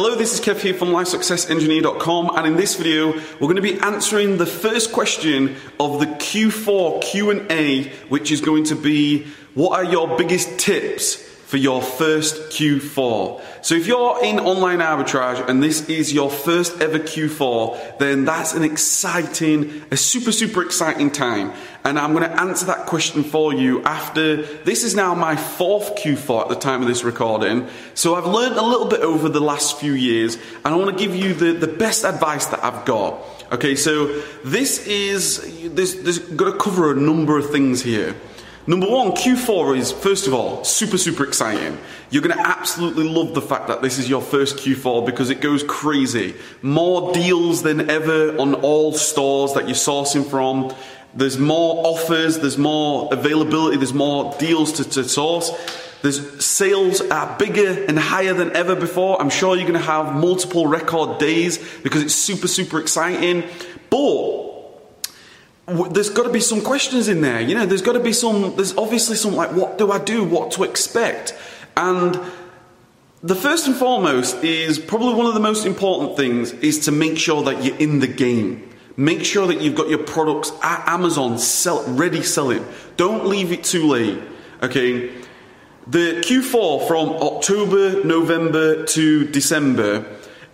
Hello, this is Kev here from LifeSuccessEngineer.com and in this video we're going to be answering the first question of the Q4 Q&A which is going to be what are your biggest tips for your first Q4. So if you're in online arbitrage and this is your first ever Q4, then that's an exciting, a super, super exciting time. And I'm going to answer that question for you after this is now my fourth Q4 at the time of this recording. So I've learned a little bit over the last few years and I want to give you the, the best advice that I've got. Okay, so this is, this, this going to cover a number of things here. Number one, Q4 is, first of all, super, super exciting. You're going to absolutely love the fact that this is your first Q4 because it goes crazy. More deals than ever on all stores that you're sourcing from. There's more offers, there's more availability, there's more deals to, to source. There's sales are bigger and higher than ever before. I'm sure you're going to have multiple record days because it's super, super exciting. But there's got to be some questions in there. You know, there's got to be some, there's obviously some like, what do I do? What to expect? And the first and foremost is probably one of the most important things is to make sure that you're in the game. Make sure that you've got your products at Amazon sell, ready selling. Don't leave it too late. Okay. The Q4 from October, November to December,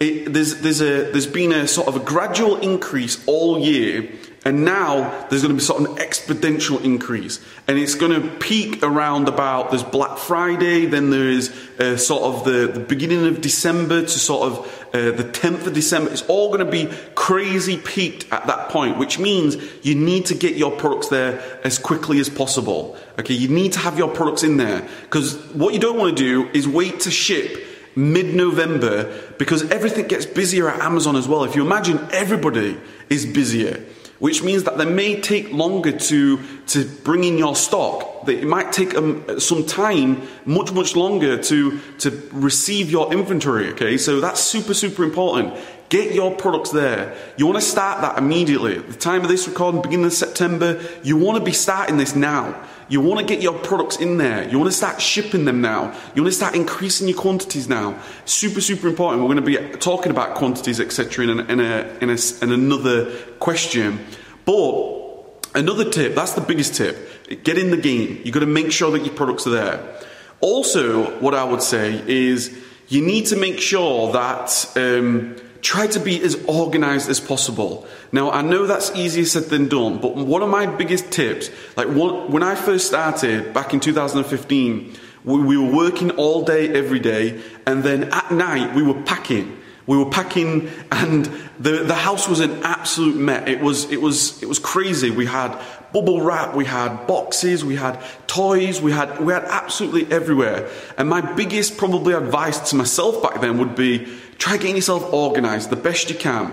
it, there's, there's, a, there's been a sort of a gradual increase all year and now there's going to be sort of an exponential increase. And it's going to peak around about, there's Black Friday, then there is uh, sort of the, the beginning of December to sort of uh, the 10th of December. It's all going to be crazy peaked at that point, which means you need to get your products there as quickly as possible. Okay, you need to have your products in there. Because what you don't want to do is wait to ship mid November because everything gets busier at Amazon as well. If you imagine everybody is busier which means that they may take longer to, to bring in your stock. It might take um, some time, much, much longer to, to receive your inventory, okay? So that's super, super important. Get your products there. You want to start that immediately. At the time of this recording, beginning of September, you want to be starting this now. You want to get your products in there. You want to start shipping them now. You want to start increasing your quantities now. Super, super important. We're going to be talking about quantities, etc., in, in, a, in, a, in another question. But another tip, that's the biggest tip. Get in the game. You've got to make sure that your products are there. Also, what I would say is you need to make sure that um, try to be as organized as possible. Now, I know that's easier said than done, but one of my biggest tips, like when I first started back in 2015, we, we were working all day, every day, and then at night we were packing. We were packing, and the, the house was an absolute mess. It was, it, was, it was crazy. We had bubble wrap, we had boxes, we had toys, we had, we had absolutely everywhere. And my biggest, probably, advice to myself back then would be try getting yourself organized the best you can.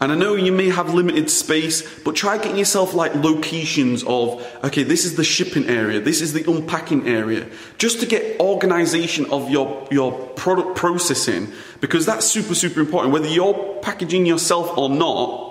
And I know you may have limited space, but try getting yourself like locations of, okay, this is the shipping area, this is the unpacking area, just to get organization of your, your product processing, because that's super, super important. Whether you're packaging yourself or not,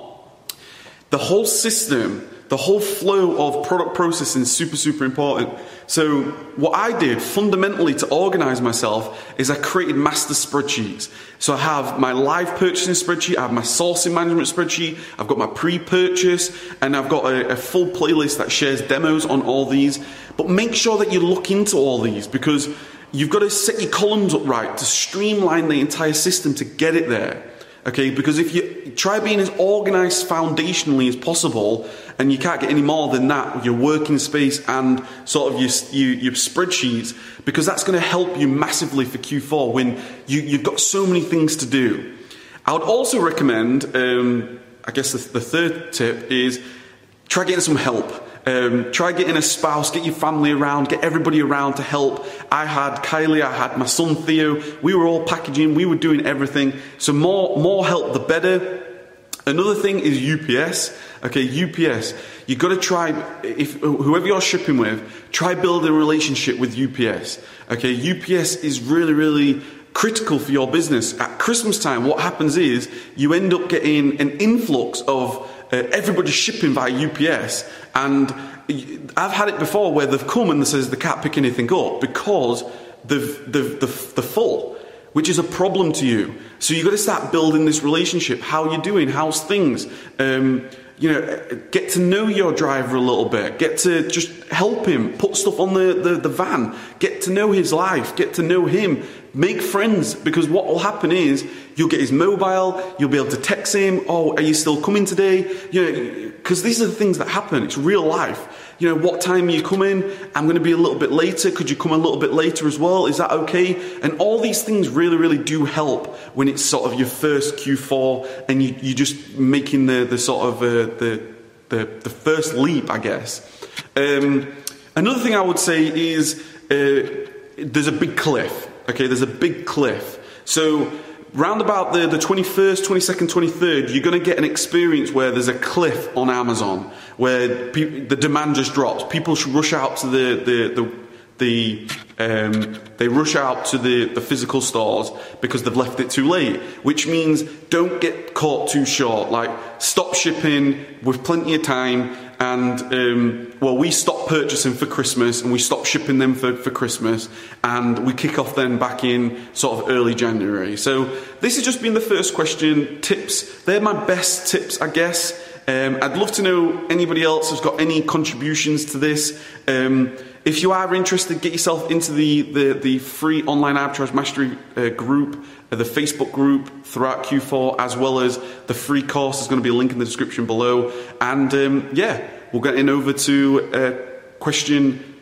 the whole system the whole flow of product processing is super, super important. So, what I did fundamentally to organize myself is I created master spreadsheets. So, I have my live purchasing spreadsheet, I have my sourcing management spreadsheet, I've got my pre purchase, and I've got a, a full playlist that shares demos on all these. But make sure that you look into all these because you've got to set your columns up right to streamline the entire system to get it there. Okay, because if you try being as organized foundationally as possible, and you can't get any more than that with your working space and sort of your, your, your spreadsheets, because that's going to help you massively for Q4 when you, you've got so many things to do. I would also recommend, um, I guess the, the third tip is try getting some help. Um, try getting a spouse, get your family around, get everybody around to help. I had Kylie, I had my son Theo. We were all packaging, we were doing everything. So more, more help, the better. Another thing is UPS. Okay, UPS. You've got to try, if whoever you're shipping with, try building a relationship with UPS. Okay, UPS is really, really critical for your business. At Christmas time, what happens is you end up getting an influx of uh, everybody shipping via UPS, and I've had it before where they've come and says they can't pick anything up because they've, they've, they've, they're full which is a problem to you. So you've got to start building this relationship. How you doing? How's things? Um, you know, get to know your driver a little bit. Get to just help him, put stuff on the, the, the van, get to know his life, get to know him, make friends. Because what will happen is you'll get his mobile, you'll be able to text him, oh, are you still coming today? You know, because these are the things that happen. It's real life. You know, what time are you coming? I'm going to be a little bit later. Could you come a little bit later as well? Is that okay? And all these things really, really do help when it's sort of your first Q4 and you, you're just making the, the sort of uh, the, the, the first leap, I guess. Um, another thing I would say is uh, there's a big cliff. Okay, there's a big cliff. So round about the, the 21st, 22nd, 23rd, you're going to get an experience where there's a cliff on Amazon where pe- the demand just drops. People rush out to the, the, the, the um, they rush out to the, the physical stores because they've left it too late, which means don't get caught too short. Like, stop shipping with plenty of time and um, well, we stop purchasing for Christmas and we stop shipping them for, for Christmas, and we kick off then back in sort of early January. So this has just been the first question. Tips. They're my best tips, I guess. Um, I'd love to know anybody else has got any contributions to this. Um, if you are interested, get yourself into the, the, the free online arbitrage mastery uh, group, uh, the Facebook group throughout Q4, as well as the free course. There's going to be a link in the description below. And um, yeah, we'll get in over to uh, question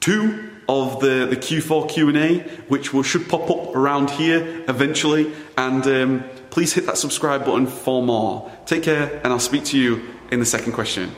two of the, the Q4 Q&A, which will, should pop up around here eventually. And um, please hit that subscribe button for more. Take care, and I'll speak to you in the second question.